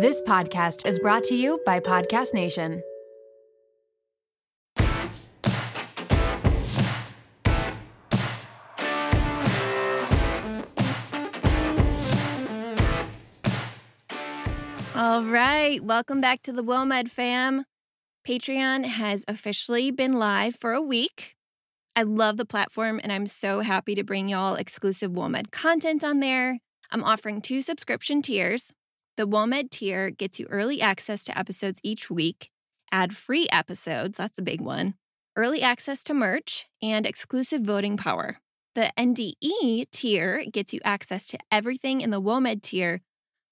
This podcast is brought to you by Podcast Nation. All right, welcome back to the WOMED fam. Patreon has officially been live for a week. I love the platform and I'm so happy to bring y'all exclusive WOMED content on there. I'm offering two subscription tiers. The WOMED tier gets you early access to episodes each week, ad free episodes, that's a big one, early access to merch, and exclusive voting power. The NDE tier gets you access to everything in the WOMED tier,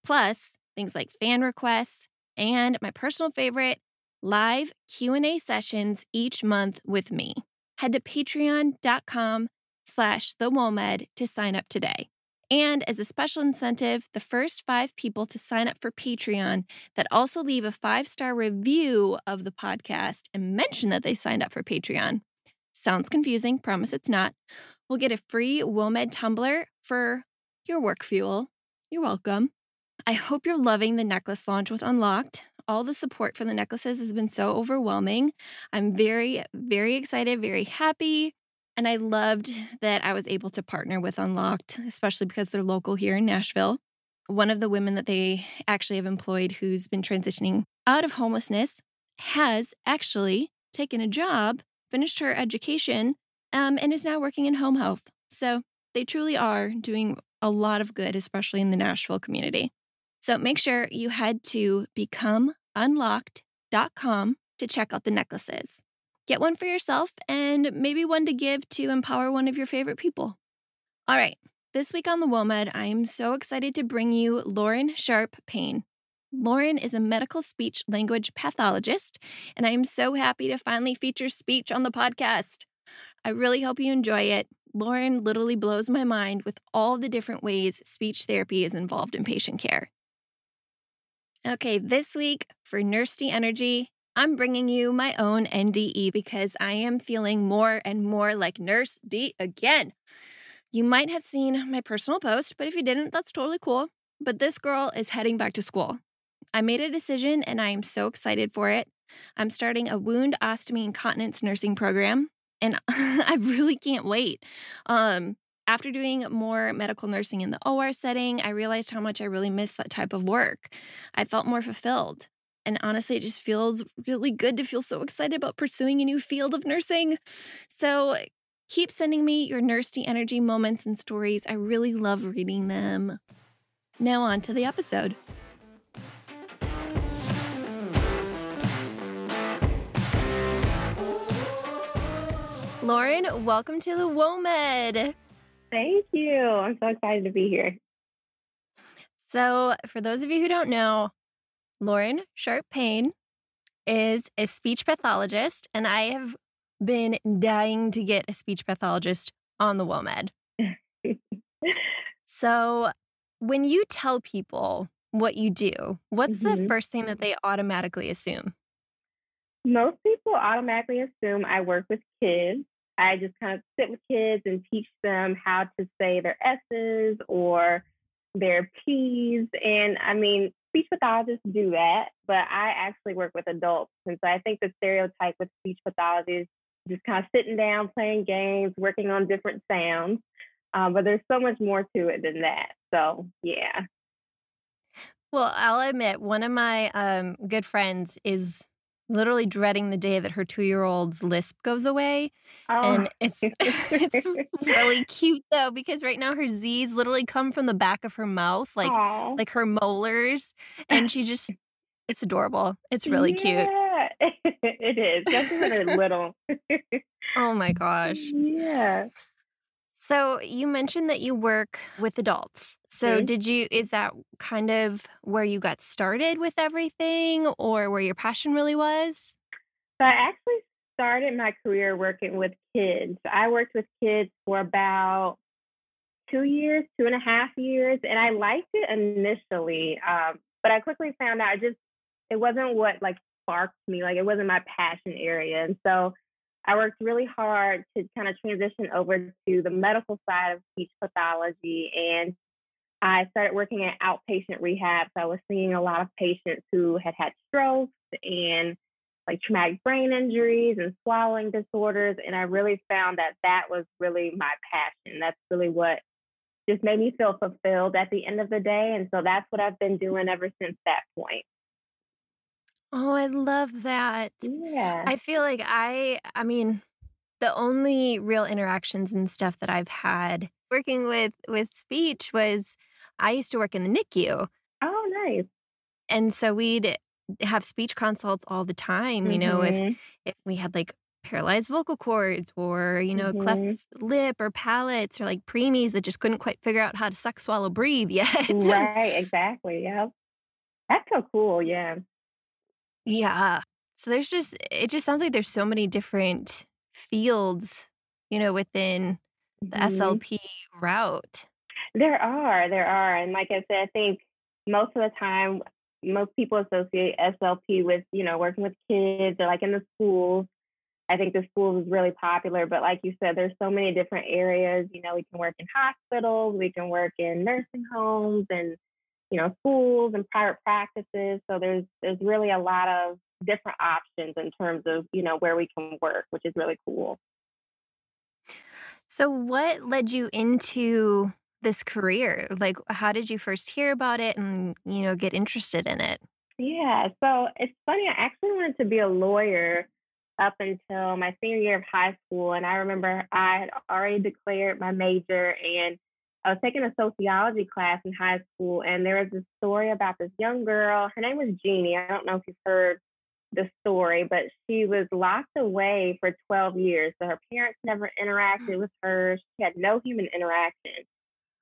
plus things like fan requests and my personal favorite, live Q&A sessions each month with me. Head to patreon.com slash the WOMED to sign up today. And as a special incentive, the first five people to sign up for Patreon that also leave a five star review of the podcast and mention that they signed up for Patreon. Sounds confusing, promise it's not. We'll get a free WOMED tumbler for your work fuel. You're welcome. I hope you're loving the necklace launch with Unlocked. All the support for the necklaces has been so overwhelming. I'm very, very excited, very happy. And I loved that I was able to partner with Unlocked, especially because they're local here in Nashville. One of the women that they actually have employed who's been transitioning out of homelessness has actually taken a job, finished her education, um, and is now working in home health. So they truly are doing a lot of good, especially in the Nashville community. So make sure you head to becomeunlocked.com to check out the necklaces. Get one for yourself and maybe one to give to empower one of your favorite people. All right, this week on the WOMED, I am so excited to bring you Lauren Sharp Payne. Lauren is a medical speech language pathologist, and I am so happy to finally feature speech on the podcast. I really hope you enjoy it. Lauren literally blows my mind with all the different ways speech therapy is involved in patient care. Okay, this week for Nurse D Energy, I'm bringing you my own NDE because I am feeling more and more like Nurse D again. You might have seen my personal post, but if you didn't, that's totally cool. But this girl is heading back to school. I made a decision and I am so excited for it. I'm starting a wound ostomy and continence nursing program, and I really can't wait. Um, after doing more medical nursing in the OR setting, I realized how much I really miss that type of work. I felt more fulfilled. And honestly, it just feels really good to feel so excited about pursuing a new field of nursing. So keep sending me your Nurse D energy moments and stories. I really love reading them. Now, on to the episode. Lauren, welcome to the WOMED. Thank you. I'm so excited to be here. So, for those of you who don't know, Lauren Sharpe-Payne is a speech pathologist, and I have been dying to get a speech pathologist on the WOMED. so, when you tell people what you do, what's mm-hmm. the first thing that they automatically assume? Most people automatically assume I work with kids. I just kind of sit with kids and teach them how to say their S's or their P's. And I mean, speech pathologists do that, but I actually work with adults. And so I think the stereotype with speech pathologists is just kind of sitting down, playing games, working on different sounds. Um, but there's so much more to it than that. So, yeah. Well, I'll admit, one of my um, good friends is literally dreading the day that her two year old's lisp goes away. Oh. And it's it's really cute though, because right now her Z's literally come from the back of her mouth, like Aww. like her molars. And she just it's adorable. It's really yeah, cute. it is. Just when they're little. oh my gosh. Yeah. So you mentioned that you work with adults. So mm-hmm. did you is that kind of where you got started with everything or where your passion really was? So I actually started my career working with kids. I worked with kids for about two years, two and a half years, and I liked it initially. Um, but I quickly found out it just it wasn't what like sparked me. Like it wasn't my passion area. And so I worked really hard to kind of transition over to the medical side of speech pathology. And I started working at outpatient rehab. So I was seeing a lot of patients who had had strokes and like traumatic brain injuries and swallowing disorders. And I really found that that was really my passion. That's really what just made me feel fulfilled at the end of the day. And so that's what I've been doing ever since that point. Oh, I love that. Yeah. I feel like I, I mean, the only real interactions and stuff that I've had working with with speech was I used to work in the NICU. Oh, nice. And so we'd have speech consults all the time, you know, if if we had like paralyzed vocal cords or, you know, Mhm. cleft lip or palates or like preemies that just couldn't quite figure out how to suck, swallow, breathe yet. Right, exactly. yeah That's so cool. Yeah. Yeah. So there's just it just sounds like there's so many different fields, you know, within the Mhm. SLP route. There are, there are. And like I said, I think most of the time, most people associate SLP with, you know, working with kids or like in the schools. I think the schools is really popular, but like you said, there's so many different areas. You know, we can work in hospitals, we can work in nursing homes and, you know, schools and private practices. So there's there's really a lot of different options in terms of, you know, where we can work, which is really cool. So what led you into this career? Like how did you first hear about it and, you know, get interested in it? Yeah, so it's funny. I actually wanted to be a lawyer up until my senior year of high school. And I remember I had already declared my major and I was taking a sociology class in high school. And there was this story about this young girl. Her name was Genie. I don't know if you've heard the story, but she was locked away for 12 years. So her parents never interacted with her. She had no human interaction.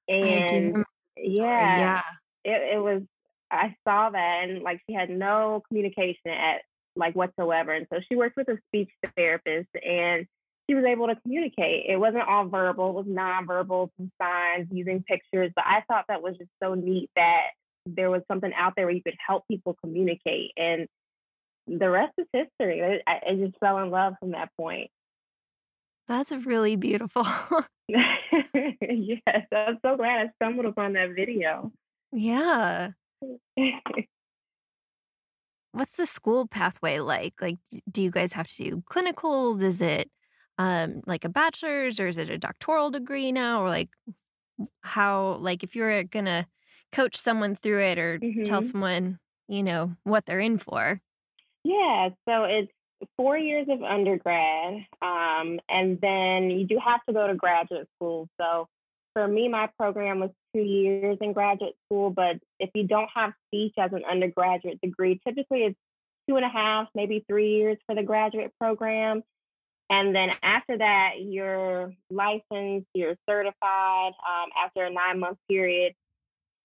And yeah, yeah. it, it was I saw that and like she had no communication at like whatsoever. And so she worked with a speech therapist and she was able to communicate. It wasn't all verbal, it was nonverbal, some signs, using pictures. But I thought that was just so neat that there was something out there where you could help people communicate. And the rest is history. I, I I just fell in love from that point. That's really beautiful. yes, I'm so glad I stumbled upon that video. yeah. What's the school pathway like? Like do you guys have to do clinicals? Is it um like a bachelor's or is it a doctoral degree now or like how like if you're going to coach someone through it or tell hmm someone, you know, what they're in for? Yeah, so it's four years of undergrad, um, and then you do have to go to graduate school. So for me, my program was two years in graduate school, but if you don't have speech as an undergraduate degree, typically it's two and a half, maybe three years for the graduate program. And then after that, you're licensed, you're certified um, after a nine month period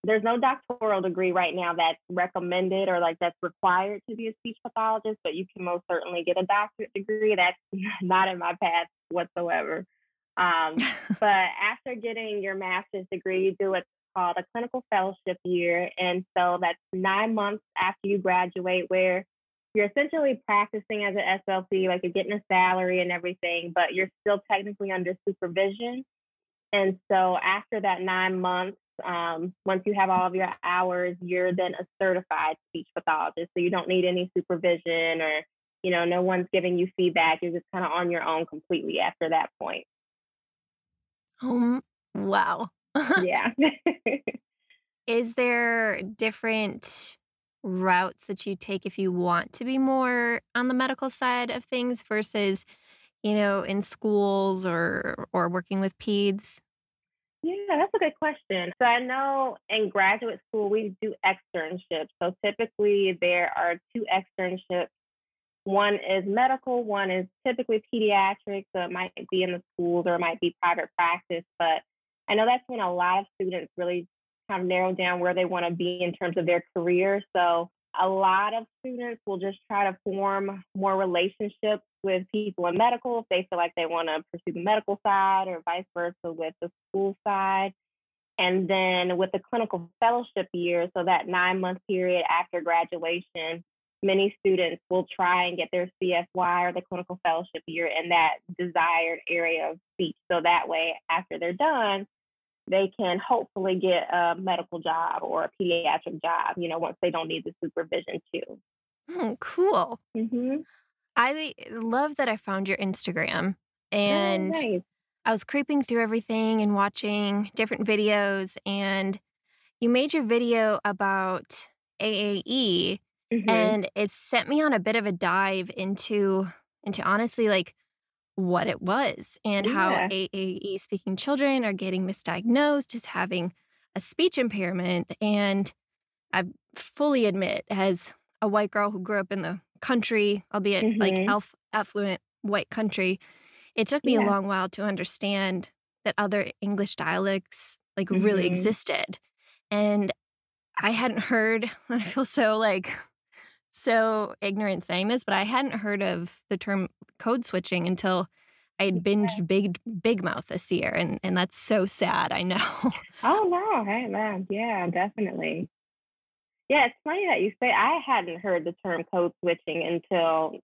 there's no doctoral degree right now that's recommended or like that's required to be a speech pathologist, but you can most certainly get a doctorate degree. That's not in my path whatsoever. Um, but after getting your master's degree, you do what's called a clinical fellowship year. And so that's nine months after you graduate, where you're essentially practicing as an SLP, like you're getting a salary and everything, but you're still technically under supervision. And so after that nine months, um, once you have all of your hours, you're then a certified speech pathologist. So you don't need any supervision or, you know, no one's giving you feedback. You're just kind of on your own completely after that point. Um wow. Yeah. Is there different routes that you take if you want to be more on the medical side of things versus, you know, in schools or or working with peds? Yeah, that's a good question. So I know in graduate school we do externships. So typically there are two externships. One is medical, one is typically pediatrics. So it might be in the schools or it might be private practice. But I know that's when a lot of students really kind of narrow down where they want to be in terms of their career. So a lot of students will just try to form more relationships with people in medical if they feel like they want to pursue the medical side or vice versa with the school side. And then with the clinical fellowship year, so that nine month period after graduation, many students will try and get their CFY or the clinical fellowship year in that desired area of speech. So that way, after they're done, they can hopefully get a medical job or a pediatric job, you know, once they don't need the supervision too. Oh, cool. Mm-hmm. I love that I found your Instagram Oh, and nice. I was creeping through everything and watching different videos and you made your video about AAE Mhm. and it sent me on a bit of a dive into into honestly like what it was and how Yeah. AAE speaking children are getting misdiagnosed as having a speech impairment and I fully admit as a white girl who grew up in the country albeit like Mhm. alf- affluent white country it took me a long while to understand that other English dialects like really Mhm. existed and I hadn't heard and I feel so like so ignorant saying this, but I hadn't heard of the term code switching until I had binged Big Big Mouth this year, and and that's so sad. I know. Oh no, hey man, yeah, definitely. Yeah, it's funny that you say I hadn't heard the term code switching until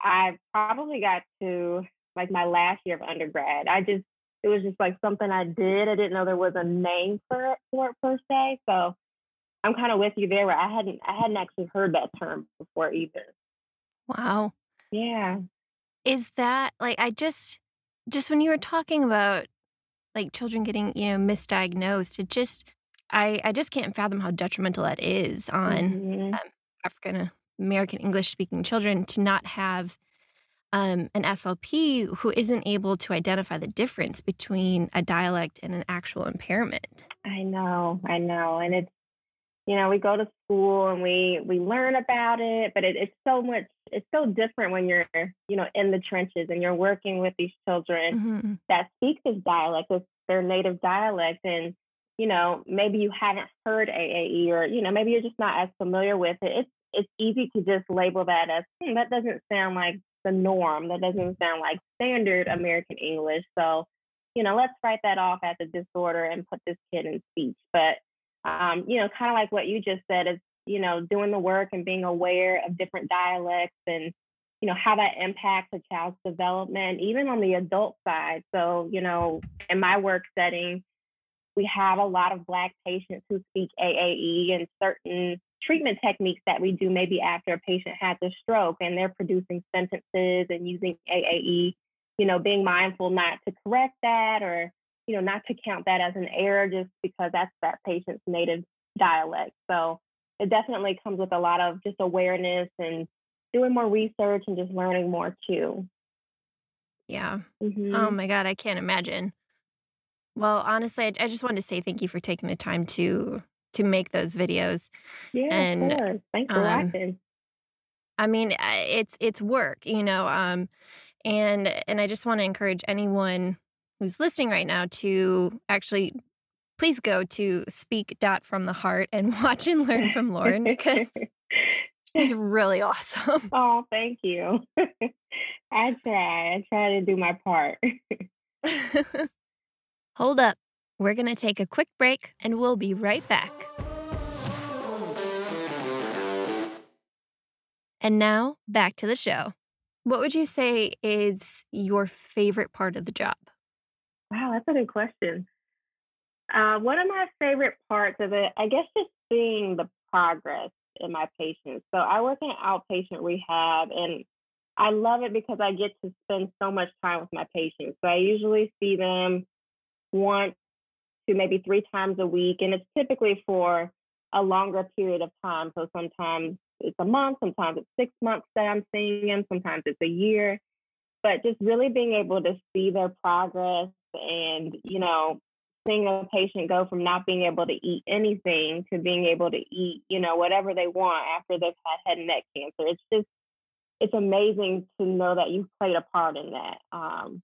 I probably got to like my last year of undergrad. I just it was just like something I did. I didn't know there was a name for it, for it per se. So I'm kind of with you there where I hadn't I hadn't actually heard that term before either. wow, Yeah. is that like I just just when you were talking about like children getting you know misdiagnosed, it just I I just can't fathom how detrimental that is on Mhm. African American English speaking children to not have um, an SLP who isn't able to identify the difference between a dialect and an actual impairment. I know, I know, and it's you know we go to school and we we learn about it, but it, it's so much it's so different when you're you know in the trenches and you're working with these children Mhm. that speak this dialect, it's their native dialect, and you know maybe you haven't heard AAE or you know maybe you're just not as familiar with it. It's it's easy to just label that as hmm, that doesn't sound like the norm. That doesn't sound like standard American English. So you know, let's write that off as a disorder and put this kid in speech. But, um, you know, kind of like what you just said is, you know, doing the work and being aware of different dialects and, you know, how that impacts a child's development, even on the adult side. So, you know, in my work setting, we have a lot of Black patients who speak AAE and certain treatment techniques that we do maybe after a patient has a stroke and they're producing sentences and using AAE you know, being mindful not to correct that or, you know, not to count that as an error just because that's that patient's native dialect. So it definitely comes with a lot of just awareness and doing more research and just learning more too. Yeah. Mhm. Oh my God, I can't imagine. Well, honestly, I, I just wanted to say thank you for taking the time to to make those videos. yeah, and, of course. Thanks for um, watching. I mean, it's it's work, you know. Um, and and I just want to encourage anyone who's listening right now to actually please go to speak dot from the heart and watch and learn from Lauren because she's really awesome. oh, thank you. I try. I try to do my part. Hold up. We're going to take a quick break and we'll be right back. And now, back to the show. What would you say is your favorite part of the job? Wow, that's a good question. Uh, one of my favorite parts of it, I guess, just seeing the progress in my patients. So I work in outpatient rehab, and I love it because I get to spend so much time with my patients. So I usually see them once to maybe three times a week, and it's typically for a longer period of time. So sometimes it's a month, sometimes it's six months that I'm seeing them, sometimes it's a year. But just really being able to see their progress and, you know, seeing a patient go from not being able to eat anything to being able to eat, you know, whatever they want after they've had head and neck cancer. It's just, it's amazing to know that you've played a part in that. Um,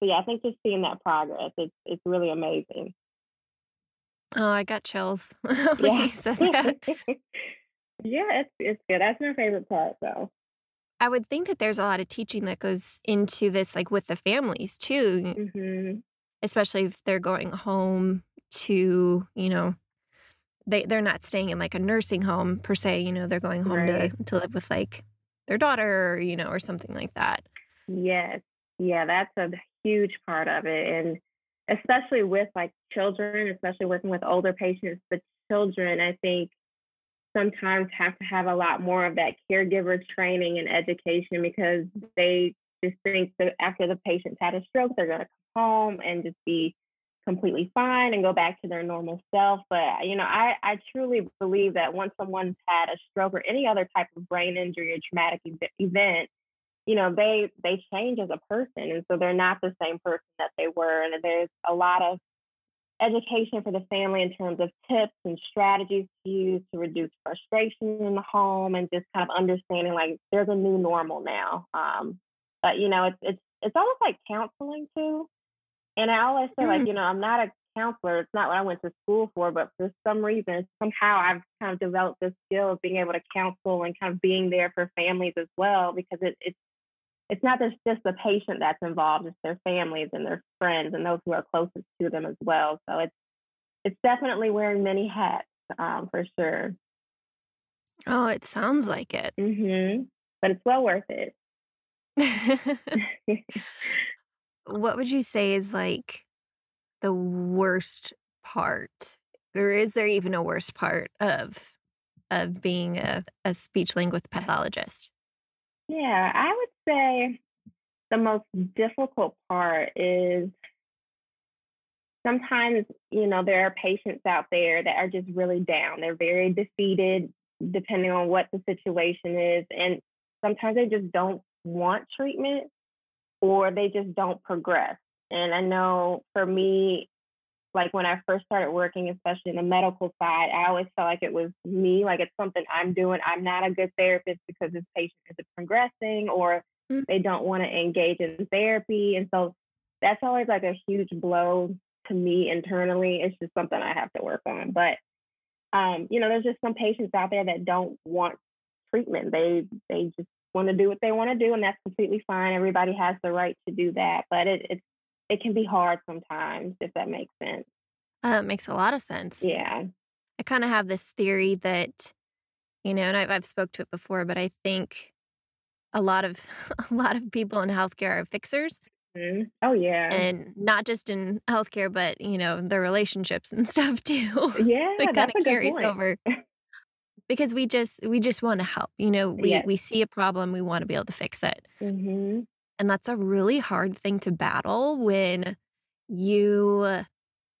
so yeah, I think just seeing that progress, it's it's really amazing. Oh, I got chills when Yeah. you said that. yeah, it's it's good. That's my favorite part though. I would think that there's a lot of teaching that goes into this, like with the families too, hmm especially if they're going home to, you know, they they're not staying in like a nursing home per se. You know, they're going home Right. to to live with like their daughter, or, you know, or something like that. Yes. Yeah, that's a huge part of it. And especially with like children, especially working with older patients, the children, I think sometimes have to have a lot more of that caregiver training and education because they just think that after the patient's had a stroke, they're going to come home and just be completely fine and go back to their normal self. But uh, you know, I, I truly believe that once someone's had a stroke or any other type of brain injury or traumatic event, you know, they they change as a person, and so they're not the same person that they were. And there's a lot of education for the family in terms of tips and strategies to use to reduce frustration in the home and just kind of understanding like there's a new normal now. Um, but you know, it's it's it's almost like counseling too. And I always say, mm. like, you know, I'm not a counselor. It's not what I went to school for, but for some reason, somehow I've kind of developed this skill of being able to counsel and kind of being there for families as well, because it, it's it's not just, just the patient that's involved, it's their families and their friends and those who are closest to them as well. So it's it's definitely wearing many hats um, for sure. Oh, it sounds like it. Mm-hmm. But it's well worth it. what would you say is like the worst part or is there even a worst part of of being a, a speech language pathologist yeah i would say the most difficult part is sometimes you know there are patients out there that are just really down they're very defeated depending on what the situation is and sometimes they just don't want treatment or they just don't progress. And I know for me, like when I first started working, especially in the medical side, I always felt like it was me, like it's something I'm doing. I'm not a good therapist because this patient isn't progressing or mm. they don't want to engage in therapy. And so that's always like a huge blow to me internally. It's just something I have to work on. But um, you know, there's just some patients out there that don't want treatment. They they just want to do what they want to do, and that's completely fine. Everybody has the right to do that, but it it, it can be hard sometimes, if that makes sense. Uh, it makes a lot of sense. Yeah. I kind of have this theory that, you know, and I've, I've spoke to it before, but I think a lot of a lot of people in healthcare are fixers. Mm-hmm. Oh yeah, and not just in healthcare, but you know their relationships and stuff too. Yeah, it kind of carries over because we just we just want to help you know we yes. we see a problem we want to be able to fix it mm-hmm. And that's a really hard thing to battle when you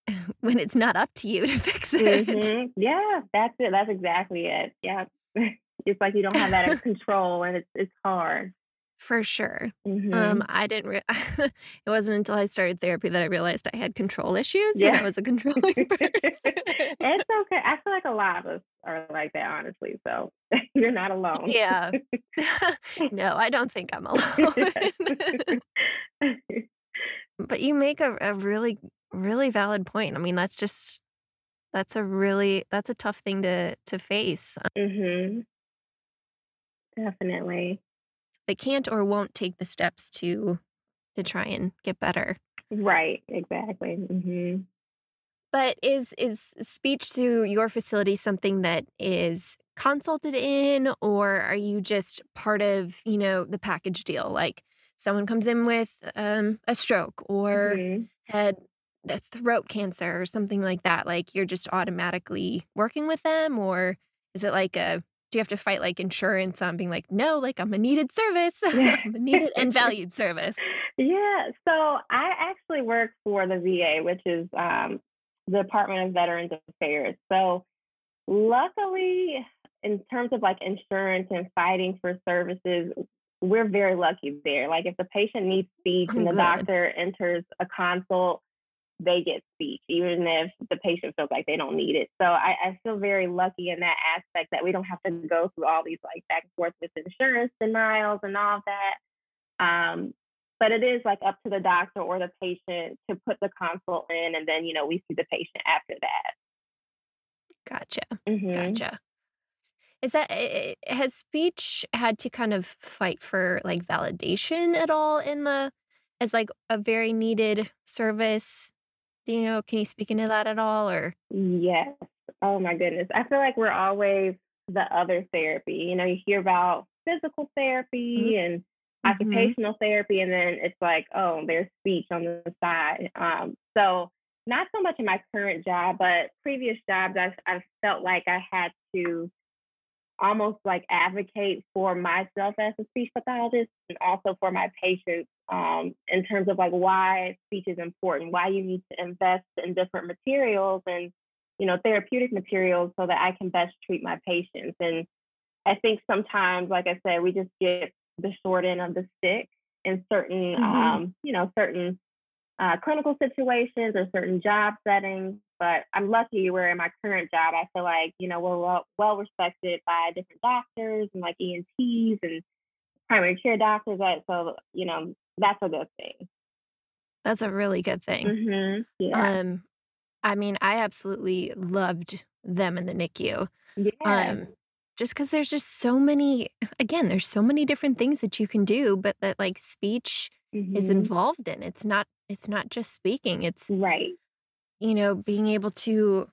when it's not up to you to fix it. Mm-hmm. yeah that's it that's exactly it yeah. It's like you don't have that control and it's it's hard for sure. Mm-hmm. Um, I didn't. Re- it wasn't until I started therapy that I realized I had control issues yeah. and I was a controlling person. it's okay. I feel like a lot of us are like that, honestly. So you're not alone. Yeah. no, I don't think I'm alone. but you make a, a really, really valid point. I mean, that's just that's a really that's a tough thing to to face. Mm-hmm. Definitely they can't or won't take the steps to to try and get better. Right, exactly. Mm-hmm. But is is speech to your facility something that is consulted in, or are you just part of you know the package deal? Like someone comes in with um, a stroke or mm-hmm. had throat cancer or something like that. Like you're just automatically working with them, or is it like a do you have to fight like insurance on being like, no, like I'm a needed service, I'm a needed and valued service? Yeah. So I actually work for the VA, which is um, the Department of Veterans Affairs. So luckily, in terms of like insurance and fighting for services, we're very lucky there. Like if the patient needs speech oh, and the good. doctor enters a consult, they get speech, even if the patient feels like they don't need it. So I, I, feel very lucky in that aspect that we don't have to go through all these like back and forth with insurance denials and all that. Um, but it is like up to the doctor or the patient to put the consult in, and then you know we see the patient after that. Gotcha. Mm-hmm. Gotcha. Is that eh, eh, has speech had to kind of fight for like validation at all in the as like a very needed service do you know, can you speak into that at all or? Yes. Oh my goodness. I feel like we're always the other therapy. You know, you hear about physical therapy mm-hmm. and mm-hmm. occupational therapy, and then it's like, oh, there's speech on the side. Um, so not so much in my current job, but previous jobs, I've, I've felt like I had to almost like advocate for myself as a speech pathologist and also for my patients um, in terms of like why speech is important, why you need to invest in different materials and you know therapeutic materials so that I can best treat my patients. And I think sometimes, like I said, we just get the short end of the stick in certain mm-hmm. um, you know certain uh, clinical situations or certain job settings. But I'm lucky where in my current job, I feel like, you know, we're well, well respected by different doctors and like ENTs and primary care doctors. So, you know, that's a good thing. That's a really good thing. Mm-hmm. Yeah. Um, I mean, I absolutely loved them in the NICU. Yeah. Um, just because there's just so many, again, there's so many different things that you can do, but that like speech mm-hmm. is involved in. It's not it's not just speaking. It's right. You know, being able to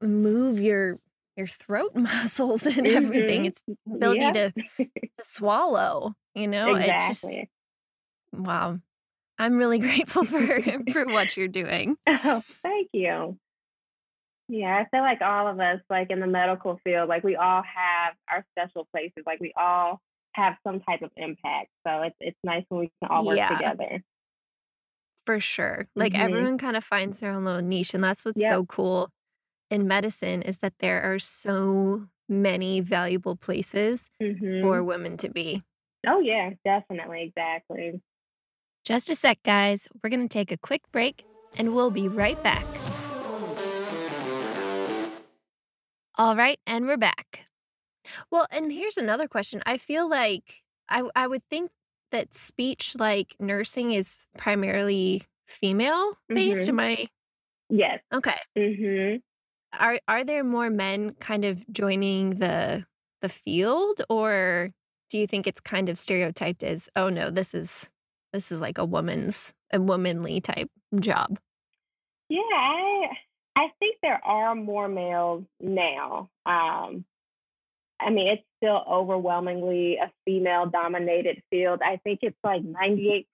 move your your throat muscles and mm-hmm. everything. It's ability yeah. to, to swallow, you know? Exactly. It's just wow. I'm really grateful for for what you're doing. Oh, thank you. Yeah, I feel like all of us, like in the medical field, like we all have our special places. Like we all have some type of impact. So it's it's nice when we can all work yeah. together. For sure. Like mm-hmm. everyone kind of finds their own little niche and that's what's yep. so cool in medicine is that there are so many valuable places mm-hmm. for women to be. Oh yeah, definitely, exactly. Just a sec, guys. We're going to take a quick break and we'll be right back. All right, and we're back. Well, and here's another question. I feel like I I would think that speech like nursing is primarily female based. Mm-hmm. Am I? Yes. Okay. Mm-hmm. Are are there more men kind of joining the the field, or do you think it's kind of stereotyped as oh no, this is this is like a woman's a womanly type job? Yeah, I I think there are more males now. Um, I mean, it's still overwhelmingly a female dominated field. I think it's like 98%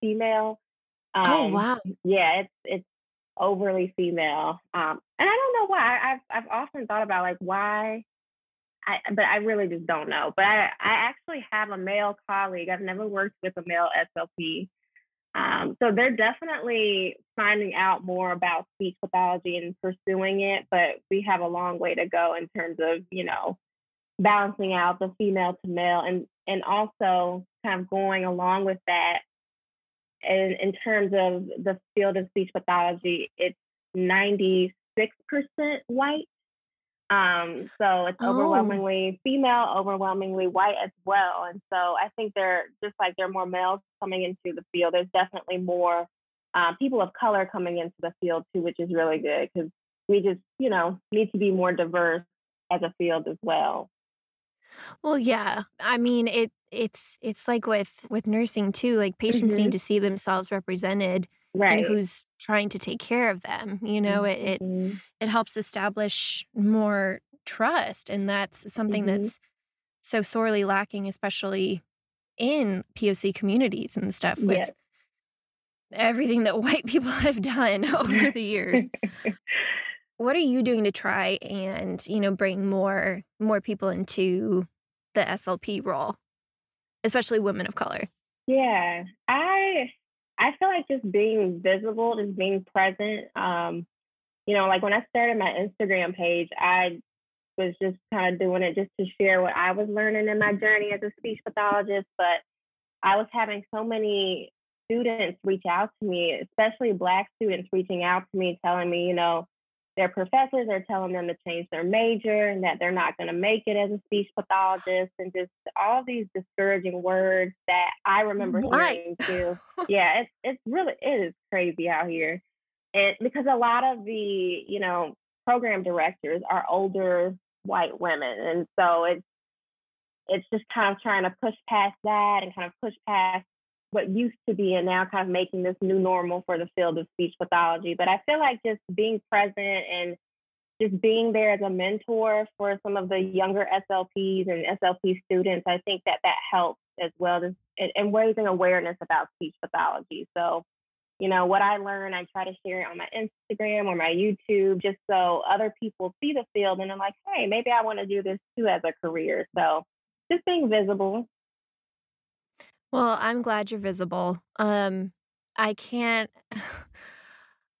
female. Oh, um, oh, wow. Yeah, it's, it's overly female. Um, and I don't know why. I've, I've often thought about like why, I, but I really just don't know. But I, I actually have a male colleague. I've never worked with a male SLP. Um, so they're definitely finding out more about speech pathology and pursuing it, but we have a long way to go in terms of, you know, balancing out the female to male and and also kind of going along with that in, in terms of the field of speech pathology it's 96% white um, so it's oh. overwhelmingly female overwhelmingly white as well and so i think they're just like there are more males coming into the field there's definitely more uh, people of color coming into the field too which is really good because we just you know need to be more diverse as a field as well well, yeah. I mean, it it's it's like with with nursing too. Like patients mm-hmm. need to see themselves represented right. and who's trying to take care of them. You know, mm-hmm. it it it helps establish more trust, and that's something mm-hmm. that's so sorely lacking, especially in POC communities and stuff with yes. everything that white people have done over the years. what are you doing to try and you know bring more more people into the slp role especially women of color yeah i i feel like just being visible just being present um you know like when i started my instagram page i was just kind of doing it just to share what i was learning in my journey as a speech pathologist but i was having so many students reach out to me especially black students reaching out to me telling me you know their professors are telling them to change their major and that they're not going to make it as a speech pathologist and just all these discouraging words that I remember hearing too. yeah, it's it's really it is crazy out here. And because a lot of the, you know, program directors are older white women. And so it's it's just kind of trying to push past that and kind of push past what used to be and now kind of making this new normal for the field of speech pathology. But I feel like just being present and just being there as a mentor for some of the younger SLPs and SLP students, I think that that helps as well as and raising awareness about speech pathology. So, you know, what I learn, I try to share it on my Instagram or my YouTube just so other people see the field and I'm like, hey, maybe I want to do this too as a career. So just being visible. Well, I'm glad you're visible. Um, I can't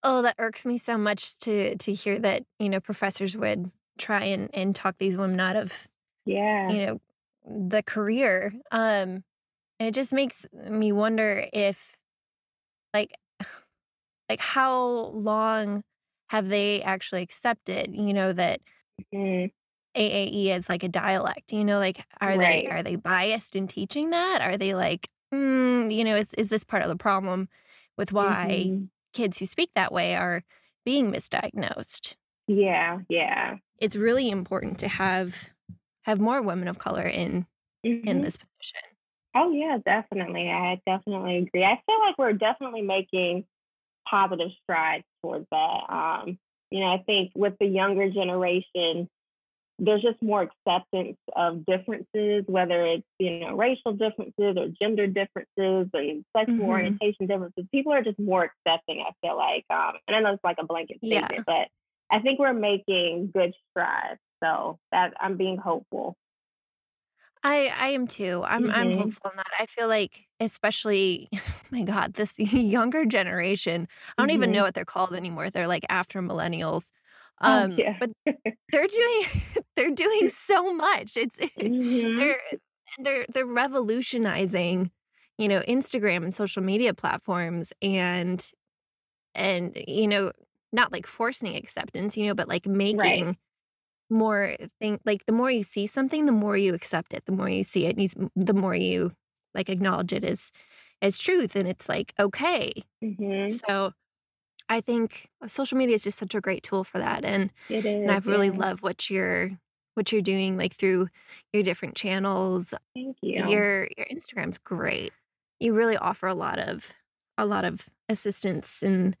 Oh, that irks me so much to to hear that, you know, professors would try and and talk these women out of, Yeah. you know, the career. Um, and it just makes me wonder if like like how long have they actually accepted, you know, that Mhm. AAE is like a dialect, you know, like are they are they biased in teaching that? Are they like, mm, you know, is is this part of the problem with why Mhm. kids who speak that way are being misdiagnosed? Yeah, yeah. It's really important to have have more women of color in in Mhm. this position. Oh yeah, definitely. I definitely agree. I feel like we're definitely making positive strides towards that. Um, you know, I think with the younger generation, there's just more acceptance of differences, whether it's, you know, racial differences or gender differences and sexual Mhm. orientation differences. People are just more accepting, I feel like. Um, and I know it's like a blanket Yeah. statement, but I think we're making good strides. So that I'm being hopeful. I I am too. I'm I'm Mhm. hopeful in that. I feel like especially my God, this younger generation, I don't even know what they're called anymore. They're like after millennials. Oh Um, yeah. but they're doing they're doing so much. It's Mhm. they're they're they're revolutionizing, you know, Instagram and social media platforms and and you know, not like forcing acceptance, you know, but like Right. making more thing like the more you see something, the more you accept it, the more you see it, you, the more you like acknowledge it as as truth and it's like okay. Mhm. So I think social media is just such a great tool for that and It and I've really yeah. loved what you're what you're doing like through your different channels. Thank you. Your your Instagram's great. You really offer a lot of a lot of assistance and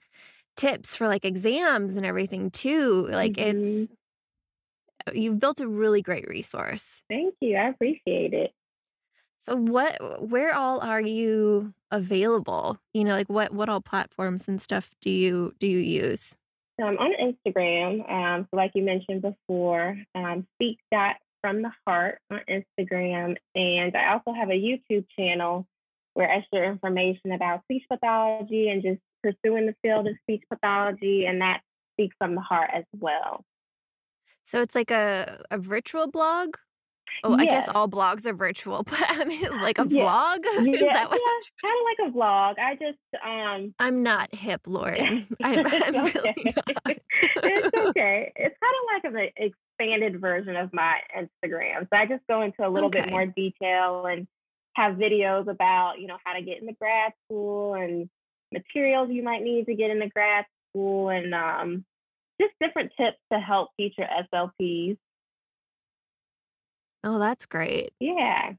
tips for like exams and everything too. Like it's Mhm. you've built a really great resource. Thank you. I appreciate it. So what where all are you available? You know, like what what all platforms and stuff do you do you use? So I'm on Instagram. Um, so like you mentioned before, um, speak dot from the heart on Instagram, and I also have a YouTube channel where I share information about speech pathology and just pursuing the field of speech pathology, and that speaks from the heart as well. So it's like a a virtual blog? Oh, I guess all blogs are virtual, but I mean like a Yeah. vlog? Is Yeah. that what Yeah. Kind of like a vlog. I just um I'm not hip, Lauren. I'm it's I'm okay. really not. it's okay. It's kind of like an expanded version of my Instagram. So I just go into a little bit more detail and have videos about, you know, how to get into grad school and materials you might need to get into grad school and um, just different tips to help future SLPs. Oh, that's great. Yeah.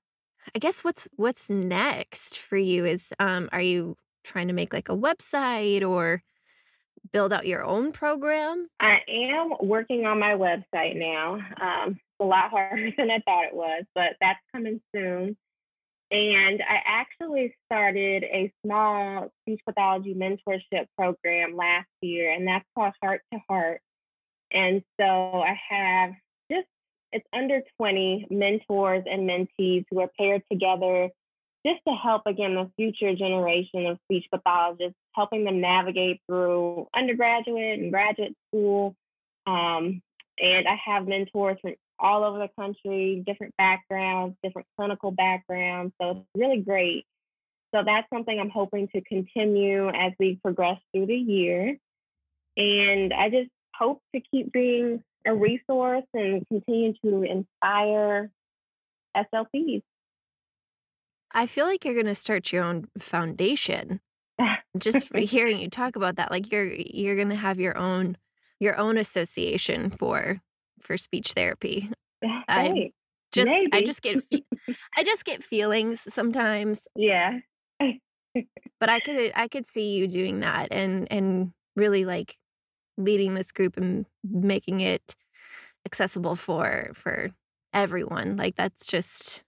I guess what's what's next for you is um are you trying to make like a website or build out your own program? I am working on my website now. Um, it's a lot harder than I thought it was, but that's coming soon. And I actually started a small speech pathology mentorship program last year, and that's called Heart to Heart. And so I have it's under 20 mentors and mentees who are paired together just to help, again, the future generation of speech pathologists, helping them navigate through undergraduate and graduate school. Um, and I have mentors from all over the country, different backgrounds, different clinical backgrounds. So it's really great. So that's something I'm hoping to continue as we progress through the year. And I just hope to keep being a resource and continue to inspire SLPs. I feel like you're going to start your own foundation. Just hearing you talk about that, like you're you're going to have your own your own association for for speech therapy. I Great. just I just get I just get feelings sometimes, Yeah. but I could I could see you doing that and and really like leading this group and making it accessible for for everyone. Like that's just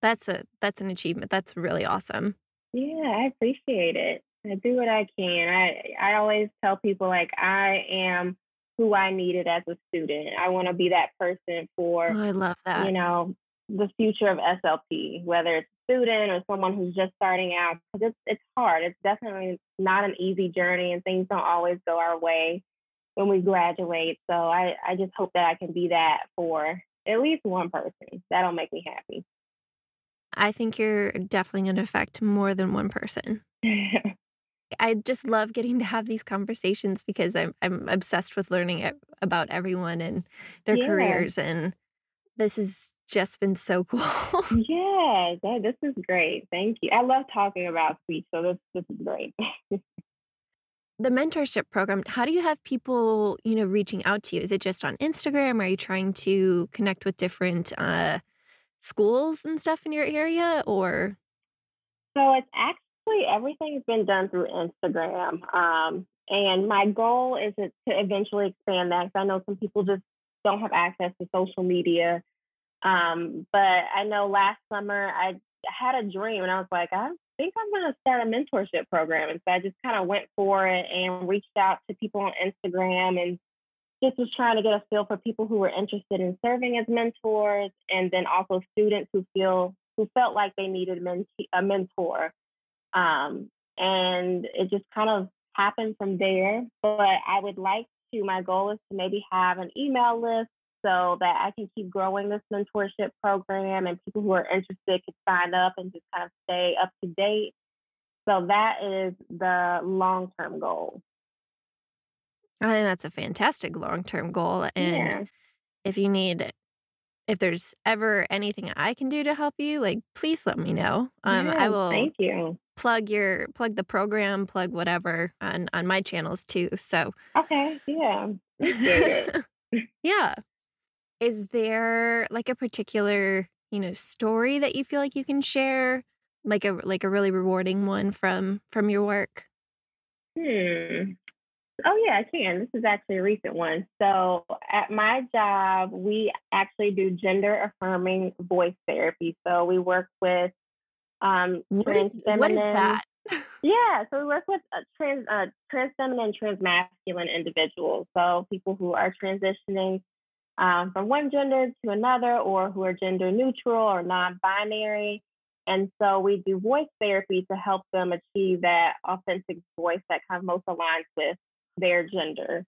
that's a that's an achievement. That's really awesome. Yeah, I appreciate it. I do what I can. I I always tell people like I am who I needed as a student. I want to be that person for Oh, I love that. you know the future of SLP, whether it's a student or someone who's just starting out. Because it's it's hard. It's definitely not an easy journey, and things don't always go our way when we graduate. So I I just hope that I can be that for at least one person. That'll make me happy. I think you're definitely going to affect more than one person. I just love getting to have these conversations because I'm I'm obsessed with learning about everyone and their Yeah. careers and this has just been so cool. yeah, that, this is great. Thank you. I love talking about speech, so this this is great. the mentorship program, how do you have people, you know, reaching out to you? Is it just on Instagram? Are you trying to connect with different uh schools and stuff in your area or So it's actually everything's been done through Instagram. Um, and my goal is to to eventually expand that because I know some people just don't have access to social media. Um, but I know last summer I had a dream and I was like, I think I'm going to start a mentorship program. And so I just kind of went for it and reached out to people on Instagram and just was trying to get a feel for people who were interested in serving as mentors and then also students who feel who felt like they needed a mentor. Um, and it just kind of happened from there. But I would like to, my goal is to maybe have an email list so that I can keep growing this mentorship program and people who are interested could sign up and just kind of stay up to date. So that is the long term goal. I think that's a fantastic long-term goal and yeah. if you need if there's ever anything I can do to help you, like please let me know. Um I will Thank you. plug your plug the program, plug whatever on on my channels too. So Okay. Yeah. Yeah. Is there like a particular, you know, story that you feel like you can share? Like a like a really rewarding one from from your work? Hmm. Oh yeah, I can. This is actually a recent one. So at my job, we actually do gender affirming voice therapy. So we work with um What is trans what is that? Yeah, so we work with uh, trans uh, trans feminine, trans masculine individuals. So people who are transitioning um, from one gender to another, or who are gender neutral or non-binary. And so we do voice therapy to help them achieve that authentic voice that kind of most aligns with their gender.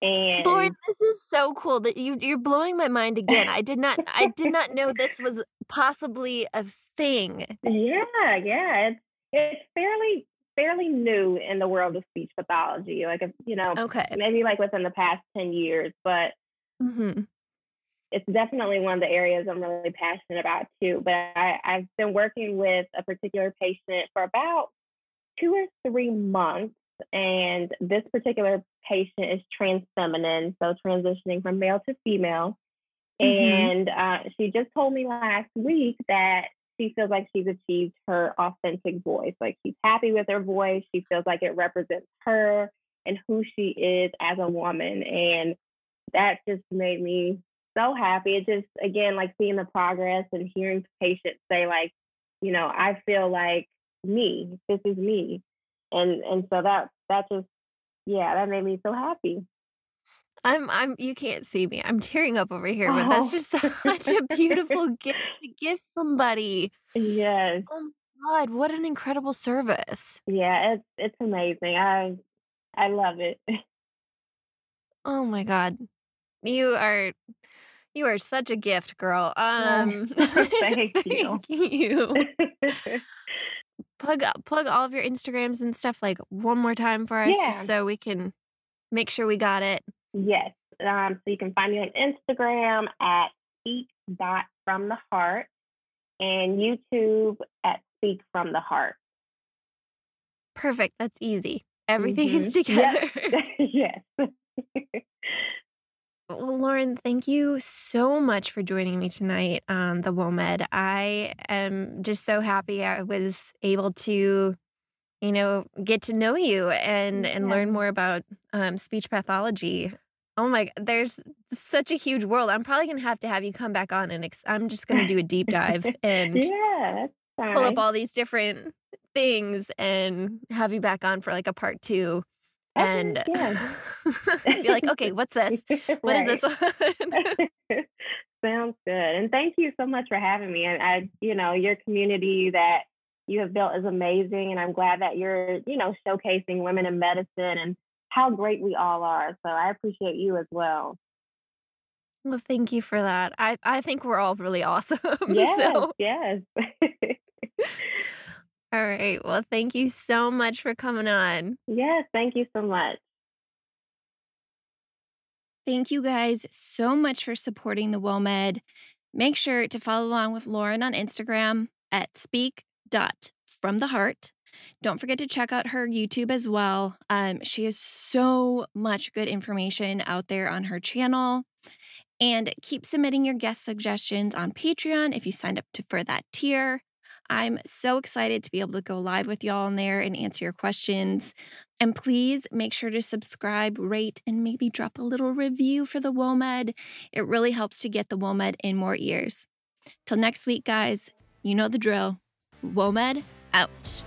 And Lauren, this is so cool that you you're blowing my mind again. I did not I did not know this was possibly a thing. Yeah, yeah, it's it's fairly fairly new in the world of speech pathology. Like if you know, Okay. maybe like within the past ten years, but hmm it's definitely one of the areas I'm really passionate about too. But I, I've been working with a particular patient for about two or three months, and this particular patient is trans feminine, so transitioning from male to female. Mhm. And uh, she just told me last week that she feels like she's achieved her authentic voice. Like she's happy with her voice. She feels like it represents her and who she is as a woman. And that just made me so happy. It just, again, like seeing the progress and hearing patients say, like, you know, I feel like me, this is me. And and so that that just yeah, that made me so happy. I'm I'm you can't see me. I'm tearing up over here, but that's Oh. just such a beautiful gift to give somebody. Yes. Oh my god, what an incredible service. Yeah, it's it's amazing. I I love it. Oh my god. You are you are such a gift, girl. Um thank you. thank you. Plug plug all of your Instagrams and stuff like one more time for us Yeah. just so we can make sure we got it. yes. Um, so you can find me on Instagram at speak dot from the heart and YouTube at speak from the heart. Perfect. That's easy. Everything is Mhm. together. Yep. yes. Well, Lauren, thank you so much for joining me tonight on the WOMED. I am just so happy I was able to you know, get to know you and and Yeah. learn more about um, speech pathology. Oh my, there's such a huge world. I'm probably gonna have to have you come back on and ex- I'm just gonna do a deep dive and Yeah, pull up all these different things and have you back on for like a part two. And yeah. be like, okay, what's this? What is this? Sounds good. And thank you so much for having me. And I, you know, your community that you have built is amazing. And I'm glad that you're, you know, showcasing women in medicine and how great we all are. So I appreciate you as well. well, thank you for that. I, I think we're all really awesome. Yes, so, yes. All right. Well, thank you so much for coming on. yes, thank you so much. Thank you guys so much for supporting the WOMED. Make sure to follow along with Lauren on Instagram at speak.fromtheheart. Don't forget to check out her YouTube as well. Um, she has so much good information out there on her channel. And keep submitting your guest suggestions on Patreon if you signed up to, for that tier. I'm so excited to be able to go live with y'all in there and answer your questions. And please make sure to subscribe, rate, and maybe drop a little review for the WOMED. It really helps to get the WOMED in more ears. Till next week, guys, you know the drill. WOMED out.